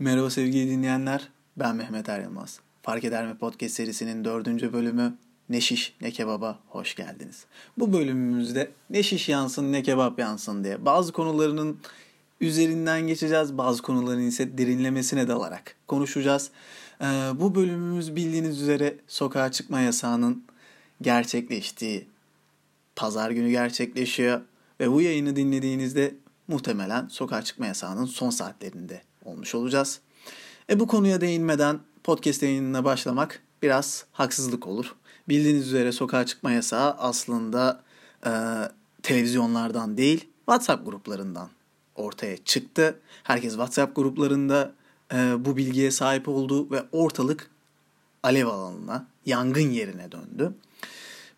Merhaba sevgili dinleyenler, ben Mehmet Er Yılmaz. Fark Eder mi Podcast serisinin dördüncü bölümü Ne Şiş Ne Kebaba hoş geldiniz. Bu bölümümüzde ne şiş yansın ne kebap yansın diye bazı konularının üzerinden geçeceğiz. Bazı konuların ise derinlemesine dalarak konuşacağız. Ee, bu bölümümüz bildiğiniz üzere sokağa çıkma yasağının gerçekleştiği pazar günü gerçekleşiyor. Ve bu yayını dinlediğinizde muhtemelen sokağa çıkma yasağının son saatlerinde olmuş olacağız. E bu konuya değinmeden podcast yayınına başlamak biraz haksızlık olur. Bildiğiniz üzere sokağa çıkma yasağı aslında e, televizyonlardan değil WhatsApp gruplarından ortaya çıktı. Herkes WhatsApp gruplarında e, bu bilgiye sahip oldu ve ortalık alev alanına, yangın yerine döndü.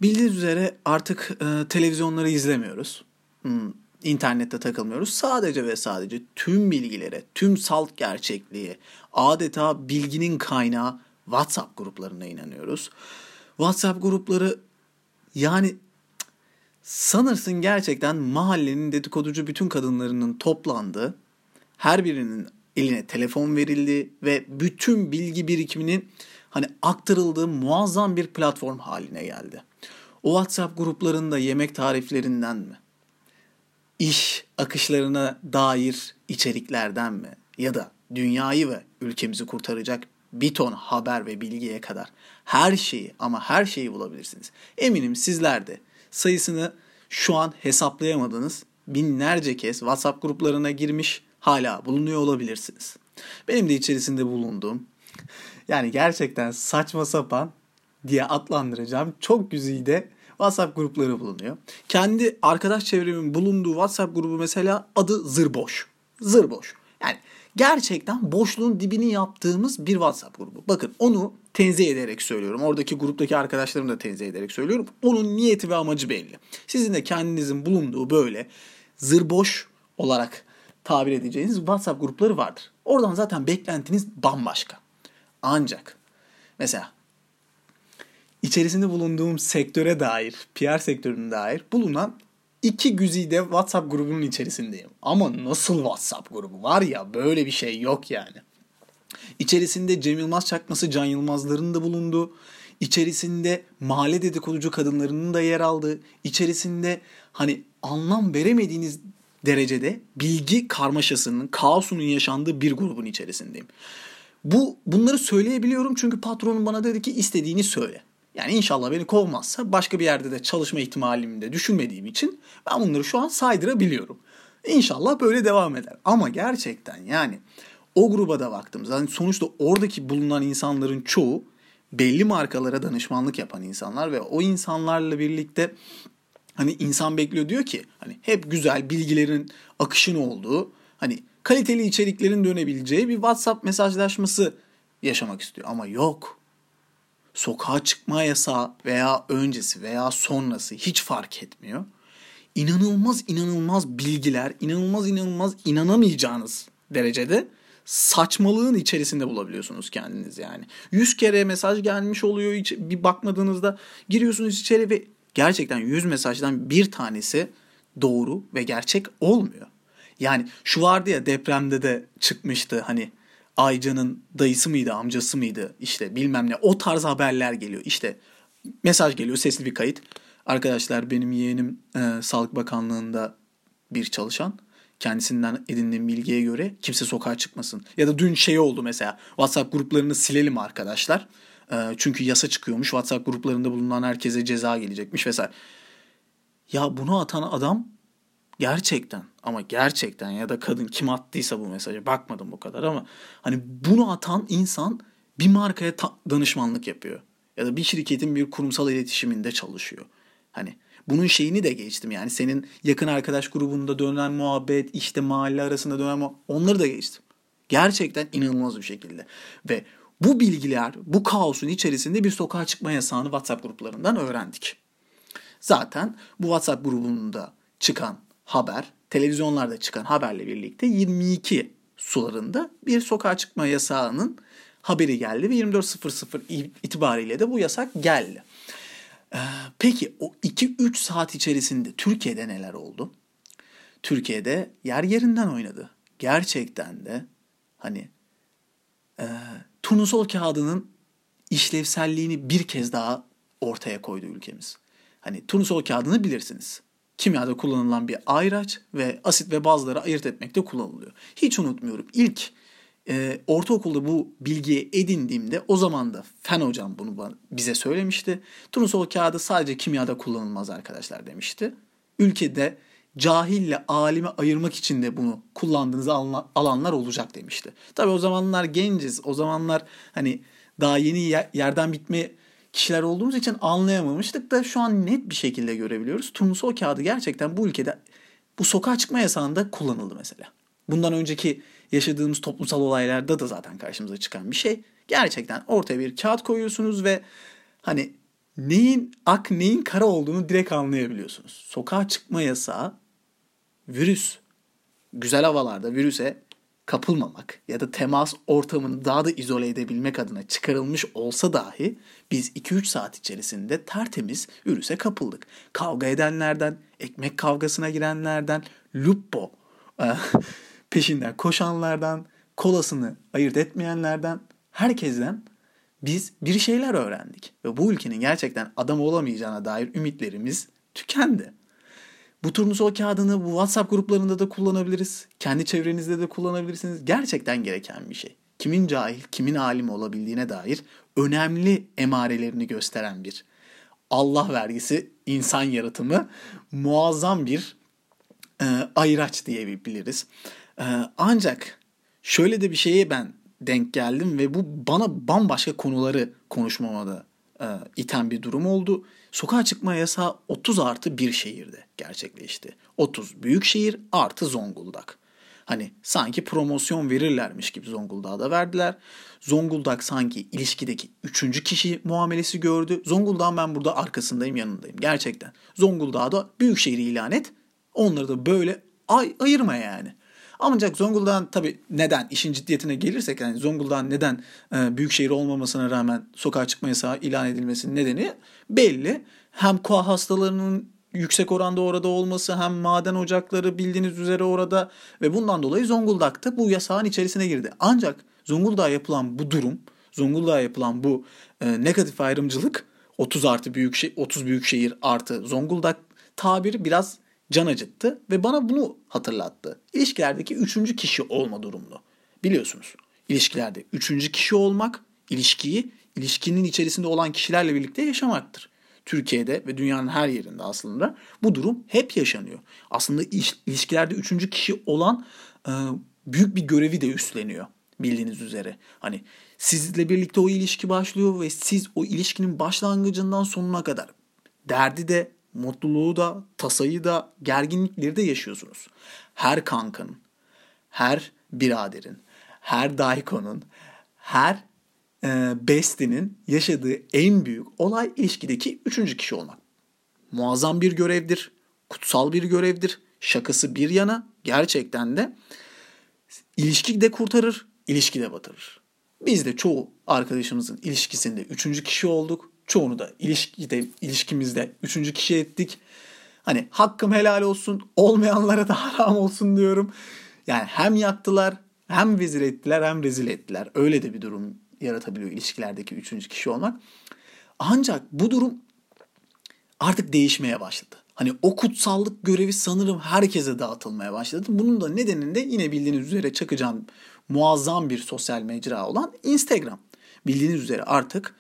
Bildiğiniz üzere artık e, televizyonları izlemiyoruz. Hmm, internette takılmıyoruz. Sadece ve sadece tüm bilgilere, tüm salt gerçekliğe, adeta bilginin kaynağı WhatsApp gruplarına inanıyoruz. WhatsApp grupları yani sanırsın gerçekten mahallenin dedikoducu bütün kadınlarının toplandığı, her birinin eline telefon verildi ve bütün bilgi birikiminin hani aktarıldığı muazzam bir platform haline geldi. O WhatsApp gruplarında yemek tariflerinden mi? İş akışlarına dair içeriklerden mi ya da dünyayı ve ülkemizi kurtaracak bir ton haber ve bilgiye kadar her şeyi ama her şeyi bulabilirsiniz. Eminim sizler de sayısını şu an hesaplayamadığınız binlerce kez WhatsApp gruplarına girmiş hala bulunuyor olabilirsiniz. Benim de içerisinde bulunduğum yani gerçekten saçma sapan diye adlandıracağım çok güzide WhatsApp grupları bulunuyor. Kendi arkadaş çevremin bulunduğu WhatsApp grubu mesela adı Zırboş. Zırboş. Yani gerçekten boşluğun dibini yaptığımız bir WhatsApp grubu. Bakın onu tenzih ederek söylüyorum. Oradaki gruptaki arkadaşlarımı da tenzih ederek söylüyorum. Onun niyeti ve amacı belli. Sizin de kendinizin bulunduğu böyle zırboş olarak tabir edeceğiniz WhatsApp grupları vardır. Oradan zaten beklentiniz bambaşka. Ancak mesela içerisinde bulunduğum sektöre dair, PR sektörüne dair bulunan iki güzide WhatsApp grubunun içerisindeyim. Ama nasıl WhatsApp grubu var ya böyle bir şey yok yani. İçerisinde Cem Yılmaz çakması Can Yılmazların da bulunduğu, içerisinde mahalle dedikoducu kadınlarının da yer aldığı, içerisinde hani anlam veremediğiniz derecede bilgi karmaşasının, kaosunun yaşandığı bir grubun içerisindeyim. Bu bunları söyleyebiliyorum çünkü patronum bana dedi ki istediğini söyle. Yani inşallah beni kovmazsa başka bir yerde de çalışma ihtimalimi de düşünmediğim için ben bunları şu an saydırabiliyorum. İnşallah böyle devam eder. Ama gerçekten yani o gruba da baktım. Zaten sonuçta oradaki bulunan insanların çoğu belli markalara danışmanlık yapan insanlar ve o insanlarla birlikte hani insan bekliyor diyor ki hani hep güzel bilgilerin akışın olduğu hani kaliteli içeriklerin dönebileceği bir WhatsApp mesajlaşması yaşamak istiyor ama yok sokağa çıkma yasağı veya öncesi veya sonrası hiç fark etmiyor. İnanılmaz inanılmaz bilgiler, inanılmaz inanılmaz inanamayacağınız derecede saçmalığın içerisinde bulabiliyorsunuz kendiniz yani. Yüz kere mesaj gelmiş oluyor bir bakmadığınızda giriyorsunuz içeri ve gerçekten yüz mesajdan bir tanesi doğru ve gerçek olmuyor. Yani şu vardı ya depremde de çıkmıştı hani Ayca'nın dayısı mıydı, amcası mıydı işte bilmem ne o tarz haberler geliyor. İşte mesaj geliyor, sesli bir kayıt. Arkadaşlar benim yeğenim e, Sağlık Bakanlığı'nda bir çalışan. Kendisinden edindiğim bilgiye göre kimse sokağa çıkmasın. Ya da dün şey oldu mesela WhatsApp gruplarını silelim arkadaşlar. E, çünkü yasa çıkıyormuş WhatsApp gruplarında bulunan herkese ceza gelecekmiş vesaire. Ya bunu atan adam gerçekten ama gerçekten ya da kadın kim attıysa bu mesajı bakmadım bu kadar ama hani bunu atan insan bir markaya ta- danışmanlık yapıyor. Ya da bir şirketin bir kurumsal iletişiminde çalışıyor. Hani bunun şeyini de geçtim yani senin yakın arkadaş grubunda dönen muhabbet işte mahalle arasında dönen muhabbet onları da geçtim. Gerçekten inanılmaz bir şekilde. Ve bu bilgiler bu kaosun içerisinde bir sokağa çıkma yasağını WhatsApp gruplarından öğrendik. Zaten bu WhatsApp grubunda çıkan haber, televizyonlarda çıkan haberle birlikte 22 sularında bir sokağa çıkma yasağının haberi geldi ve 24.00 itibariyle de bu yasak geldi. Ee, peki o 2-3 saat içerisinde Türkiye'de neler oldu? Türkiye'de yer yerinden oynadı. Gerçekten de hani e, turnusol kağıdının işlevselliğini bir kez daha ortaya koydu ülkemiz. Hani turnusol kağıdını bilirsiniz. Kimyada kullanılan bir ayraç ve asit ve bazları ayırt etmekte kullanılıyor. Hiç unutmuyorum. İlk e, ortaokulda bu bilgiyi edindiğimde o zaman da fen hocam bunu bize söylemişti. Turnusol kağıdı sadece kimyada kullanılmaz arkadaşlar demişti. Ülkede cahille alime ayırmak için de bunu kullandığınız alanlar olacak demişti. Tabii o zamanlar genciz. O zamanlar hani daha yeni yerden bitme kişiler olduğumuz için anlayamamıştık da şu an net bir şekilde görebiliyoruz. Turnusol kağıdı gerçekten bu ülkede bu sokağa çıkma yasağında kullanıldı mesela. Bundan önceki yaşadığımız toplumsal olaylarda da zaten karşımıza çıkan bir şey. Gerçekten ortaya bir kağıt koyuyorsunuz ve hani neyin ak neyin kara olduğunu direkt anlayabiliyorsunuz. Sokağa çıkma yasağı virüs güzel havalarda virüse kapılmamak ya da temas ortamını daha da izole edebilmek adına çıkarılmış olsa dahi biz 2-3 saat içerisinde tertemiz virüse kapıldık. Kavga edenlerden, ekmek kavgasına girenlerden, lupo e, peşinden koşanlardan, kolasını ayırt etmeyenlerden, herkesten biz bir şeyler öğrendik. Ve bu ülkenin gerçekten adam olamayacağına dair ümitlerimiz tükendi. Bu turnusol kağıdını bu WhatsApp gruplarında da kullanabiliriz. Kendi çevrenizde de kullanabilirsiniz. Gerçekten gereken bir şey. Kimin cahil, kimin alim olabildiğine dair önemli emarelerini gösteren bir Allah vergisi insan yaratımı muazzam bir e, ayraç diyebiliriz. E, ancak şöyle de bir şeye ben denk geldim ve bu bana bambaşka konuları konuşmama da e, iten bir durum oldu. Sokağa çıkma yasağı 30 artı bir şehirde gerçekleşti. 30 büyük şehir artı Zonguldak. Hani sanki promosyon verirlermiş gibi Zonguldak'a da verdiler. Zonguldak sanki ilişkideki üçüncü kişi muamelesi gördü. Zonguldak'ın ben burada arkasındayım yanındayım gerçekten. Zonguldak'a da büyük şehir ilan et. Onları da böyle ay ayırma yani. Ancak Zonguldak'ın tabii neden işin ciddiyetine gelirsek yani Zonguldak'ın neden e, büyük şehir olmamasına rağmen sokağa çıkma yasağı ilan edilmesinin nedeni belli. Hem koa hastalarının yüksek oranda orada olması hem maden ocakları bildiğiniz üzere orada ve bundan dolayı Zonguldak'ta bu yasağın içerisine girdi. Ancak Zonguldak'a yapılan bu durum, Zonguldak'a yapılan bu e, negatif ayrımcılık 30 artı büyük şey 30 büyük şehir artı Zonguldak tabiri biraz can acıttı ve bana bunu hatırlattı. İlişkilerdeki üçüncü kişi olma durumunu. Biliyorsunuz ilişkilerde üçüncü kişi olmak ilişkiyi ilişkinin içerisinde olan kişilerle birlikte yaşamaktır. Türkiye'de ve dünyanın her yerinde aslında bu durum hep yaşanıyor. Aslında ilişkilerde üçüncü kişi olan e, büyük bir görevi de üstleniyor bildiğiniz üzere. Hani sizle birlikte o ilişki başlıyor ve siz o ilişkinin başlangıcından sonuna kadar derdi de mutluluğu da, tasayı da, gerginlikleri de yaşıyorsunuz. Her kankanın, her biraderin, her daykonun, her e, bestinin yaşadığı en büyük olay ilişkideki üçüncü kişi olmak. Muazzam bir görevdir, kutsal bir görevdir. Şakası bir yana gerçekten de ilişki de kurtarır, ilişki de batırır. Biz de çoğu arkadaşımızın ilişkisinde üçüncü kişi olduk Çoğunu da ilişkide, ilişkimizde üçüncü kişi ettik. Hani hakkım helal olsun, olmayanlara da haram olsun diyorum. Yani hem yaktılar, hem vezir ettiler, hem rezil ettiler. Öyle de bir durum yaratabiliyor ilişkilerdeki üçüncü kişi olmak. Ancak bu durum artık değişmeye başladı. Hani o kutsallık görevi sanırım herkese dağıtılmaya başladı. Bunun da nedeninde yine bildiğiniz üzere çakacağım muazzam bir sosyal mecra olan Instagram. Bildiğiniz üzere artık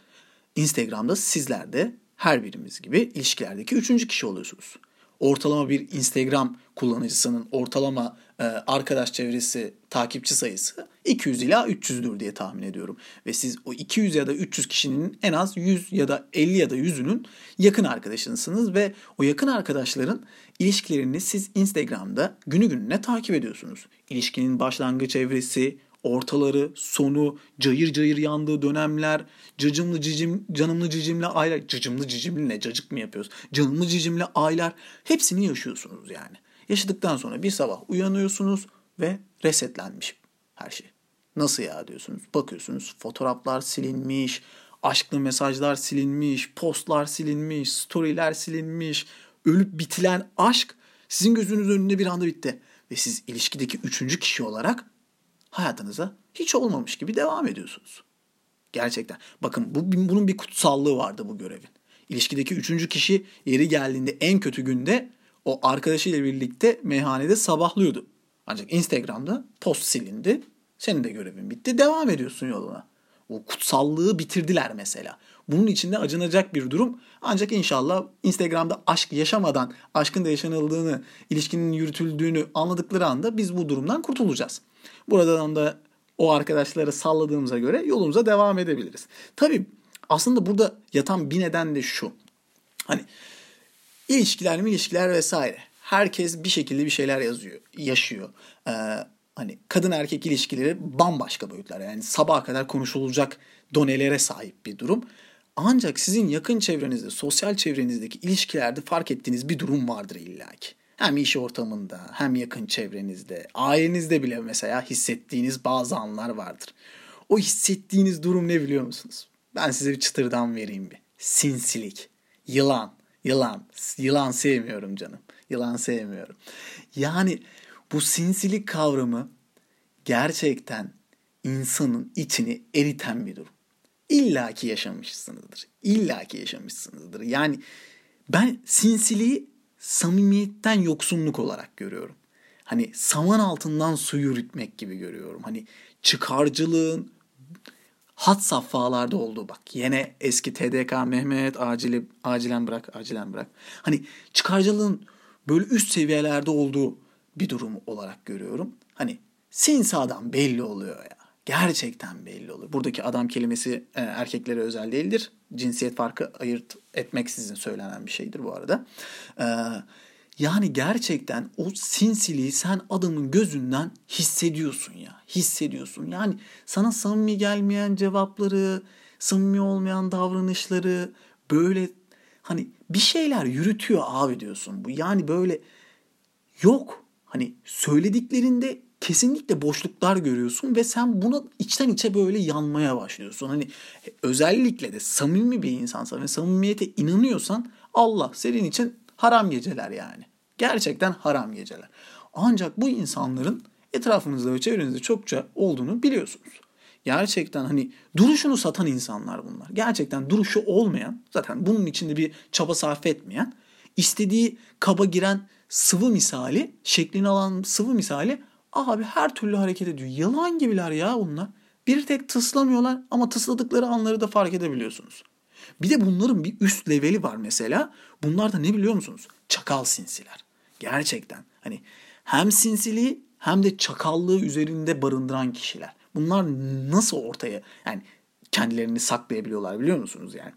Instagram'da sizler de her birimiz gibi ilişkilerdeki üçüncü kişi oluyorsunuz. Ortalama bir Instagram kullanıcısının ortalama e, arkadaş çevresi, takipçi sayısı 200 ila 300'dür diye tahmin ediyorum. Ve siz o 200 ya da 300 kişinin en az 100 ya da 50 ya da 100'ünün yakın arkadaşınızsınız ve o yakın arkadaşların ilişkilerini siz Instagram'da günü gününe takip ediyorsunuz. İlişkinin başlangıç evresi, ortaları, sonu, cayır cayır yandığı dönemler, cıcımlı cicim, canımlı cicimli aylar, cıcımlı cicimli ne cacık mı yapıyoruz? Canımlı cicimli aylar hepsini yaşıyorsunuz yani. Yaşadıktan sonra bir sabah uyanıyorsunuz ve resetlenmiş her şey. Nasıl ya diyorsunuz. Bakıyorsunuz fotoğraflar silinmiş, aşklı mesajlar silinmiş, postlar silinmiş, storyler silinmiş, ölüp bitilen aşk sizin gözünüz önünde bir anda bitti. Ve siz ilişkideki üçüncü kişi olarak hayatınıza hiç olmamış gibi devam ediyorsunuz. Gerçekten. Bakın bu bunun bir kutsallığı vardı bu görevin. İlişkideki üçüncü kişi yeri geldiğinde en kötü günde o arkadaşıyla birlikte meyhanede sabahlıyordu. Ancak Instagram'da post silindi. Senin de görevin bitti. Devam ediyorsun yoluna. O kutsallığı bitirdiler mesela. Bunun içinde acınacak bir durum. Ancak inşallah Instagram'da aşk yaşamadan aşkın da yaşanıldığını, ilişkinin yürütüldüğünü anladıkları anda biz bu durumdan kurtulacağız. Buradan da o arkadaşları salladığımıza göre yolumuza devam edebiliriz. Tabii aslında burada yatan bir neden de şu. Hani ilişkiler mi ilişkiler vesaire. Herkes bir şekilde bir şeyler yazıyor, yaşıyor. Ee, hani kadın erkek ilişkileri bambaşka boyutlar. Yani sabaha kadar konuşulacak donelere sahip bir durum. Ancak sizin yakın çevrenizde, sosyal çevrenizdeki ilişkilerde fark ettiğiniz bir durum vardır illaki. Hem iş ortamında, hem yakın çevrenizde, ailenizde bile mesela hissettiğiniz bazı anlar vardır. O hissettiğiniz durum ne biliyor musunuz? Ben size bir çıtırdan vereyim bir. Sinsilik, yılan, yılan, yılan sevmiyorum canım. Yılan sevmiyorum. Yani bu sinsilik kavramı gerçekten insanın içini eriten bir durum. İlla ki yaşamışsınızdır. İlla ki yaşamışsınızdır. Yani ben sinsiliği samimiyetten yoksunluk olarak görüyorum. Hani saman altından suyu yürütmek gibi görüyorum. Hani çıkarcılığın hat safhalarda olduğu bak. Yine eski TDK Mehmet acili, acilen bırak acilen bırak. Hani çıkarcılığın böyle üst seviyelerde olduğu bir durum olarak görüyorum. Hani sinsi adam belli oluyor ya. Gerçekten belli oluyor. Buradaki adam kelimesi e, erkeklere özel değildir. Cinsiyet farkı ayırt etmeksizin söylenen bir şeydir bu arada. E, yani gerçekten o sinsiliği sen adamın gözünden hissediyorsun ya. Hissediyorsun. Yani sana samimi gelmeyen cevapları, samimi olmayan davranışları böyle hani bir şeyler yürütüyor abi diyorsun. Bu yani böyle yok. Hani söylediklerinde kesinlikle boşluklar görüyorsun ve sen buna içten içe böyle yanmaya başlıyorsun. Hani özellikle de samimi bir insansan ve samimiyete inanıyorsan Allah senin için haram geceler yani. Gerçekten haram geceler. Ancak bu insanların etrafınızda ve çevrenizde çokça olduğunu biliyorsunuz. Gerçekten hani duruşunu satan insanlar bunlar. Gerçekten duruşu olmayan, zaten bunun içinde bir çaba sarf etmeyen, istediği kaba giren sıvı misali, şeklini alan sıvı misali abi her türlü hareket ediyor. Yalan gibiler ya bunlar. Bir tek tıslamıyorlar ama tısladıkları anları da fark edebiliyorsunuz. Bir de bunların bir üst leveli var mesela. Bunlar da ne biliyor musunuz? Çakal sinsiler. Gerçekten hani hem sinsiliği hem de çakallığı üzerinde barındıran kişiler. Bunlar nasıl ortaya yani kendilerini saklayabiliyorlar biliyor musunuz yani?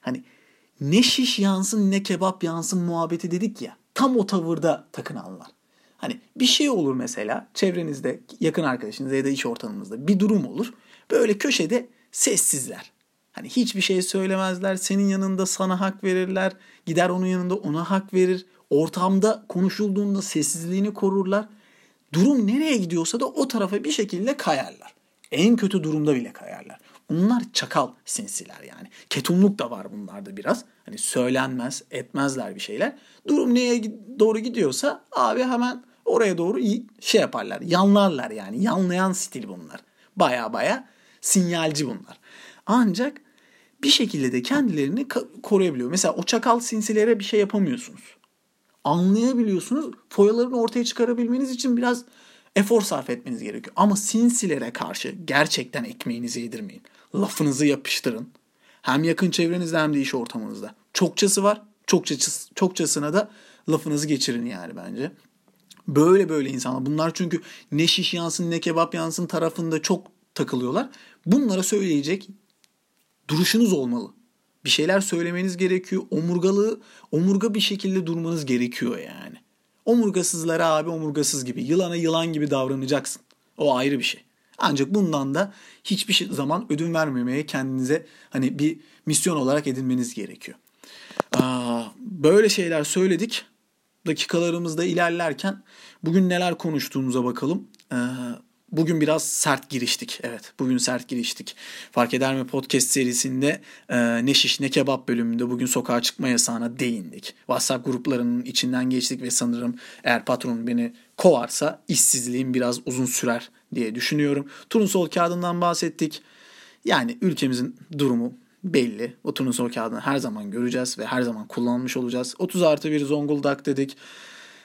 Hani ne şiş yansın ne kebap yansın muhabbeti dedik ya. Tam o tavırda takınanlar. Hani bir şey olur mesela çevrenizde yakın arkadaşınız ya da iş ortamınızda bir durum olur. Böyle köşede sessizler. Hani hiçbir şey söylemezler. Senin yanında sana hak verirler. Gider onun yanında ona hak verir. Ortamda konuşulduğunda sessizliğini korurlar. Durum nereye gidiyorsa da o tarafa bir şekilde kayarlar. En kötü durumda bile kayarlar. Bunlar çakal sinsiler yani. Ketumluk da var bunlarda biraz. Hani söylenmez, etmezler bir şeyler. Durum neye doğru gidiyorsa abi hemen oraya doğru şey yaparlar. Yanlarlar yani. Yanlayan stil bunlar. Baya baya sinyalci bunlar. Ancak bir şekilde de kendilerini koruyabiliyor. Mesela o çakal sinsilere bir şey yapamıyorsunuz. Anlayabiliyorsunuz. Foyalarını ortaya çıkarabilmeniz için biraz efor sarf etmeniz gerekiyor. Ama sinsilere karşı gerçekten ekmeğinizi yedirmeyin. Lafınızı yapıştırın. Hem yakın çevrenizde hem de iş ortamınızda. Çokçası var. Çokçası, çokçasına da lafınızı geçirin yani bence. Böyle böyle insanlar. Bunlar çünkü ne şiş yansın ne kebap yansın tarafında çok takılıyorlar. Bunlara söyleyecek duruşunuz olmalı. Bir şeyler söylemeniz gerekiyor. Omurgalı, omurga bir şekilde durmanız gerekiyor yani. Omurgasızlara abi omurgasız gibi, yılana yılan gibi davranacaksın. O ayrı bir şey. Ancak bundan da hiçbir şey, zaman ödün vermemeye kendinize hani bir misyon olarak edinmeniz gerekiyor. Aa, böyle şeyler söyledik. Dakikalarımızda ilerlerken bugün neler konuştuğumuza bakalım. Ee, Bugün biraz sert giriştik. Evet bugün sert giriştik. Fark eder mi podcast serisinde e, ne şiş ne kebap bölümünde bugün sokağa çıkma yasağına değindik. WhatsApp gruplarının içinden geçtik ve sanırım eğer patron beni kovarsa işsizliğim biraz uzun sürer diye düşünüyorum. Turnusol kağıdından bahsettik. Yani ülkemizin durumu belli. O turnusol kağıdını her zaman göreceğiz ve her zaman kullanmış olacağız. 30 artı bir Zonguldak dedik.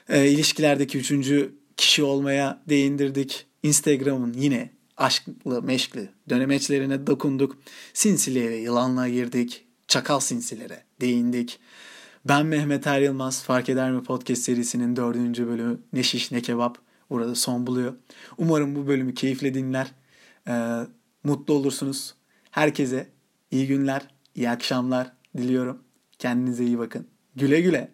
E, ilişkilerdeki üçüncü kişi olmaya değindirdik. Instagram'ın yine aşklı meşkli dönemeçlerine dokunduk. Sinsiliğe ve yılanlığa girdik. Çakal sinsilere değindik. Ben Mehmet Er Yılmaz. Fark Eder mi Podcast serisinin dördüncü bölümü Ne Şiş Ne Kebap burada son buluyor. Umarım bu bölümü keyifle dinler. Ee, mutlu olursunuz. Herkese iyi günler, iyi akşamlar diliyorum. Kendinize iyi bakın. Güle güle.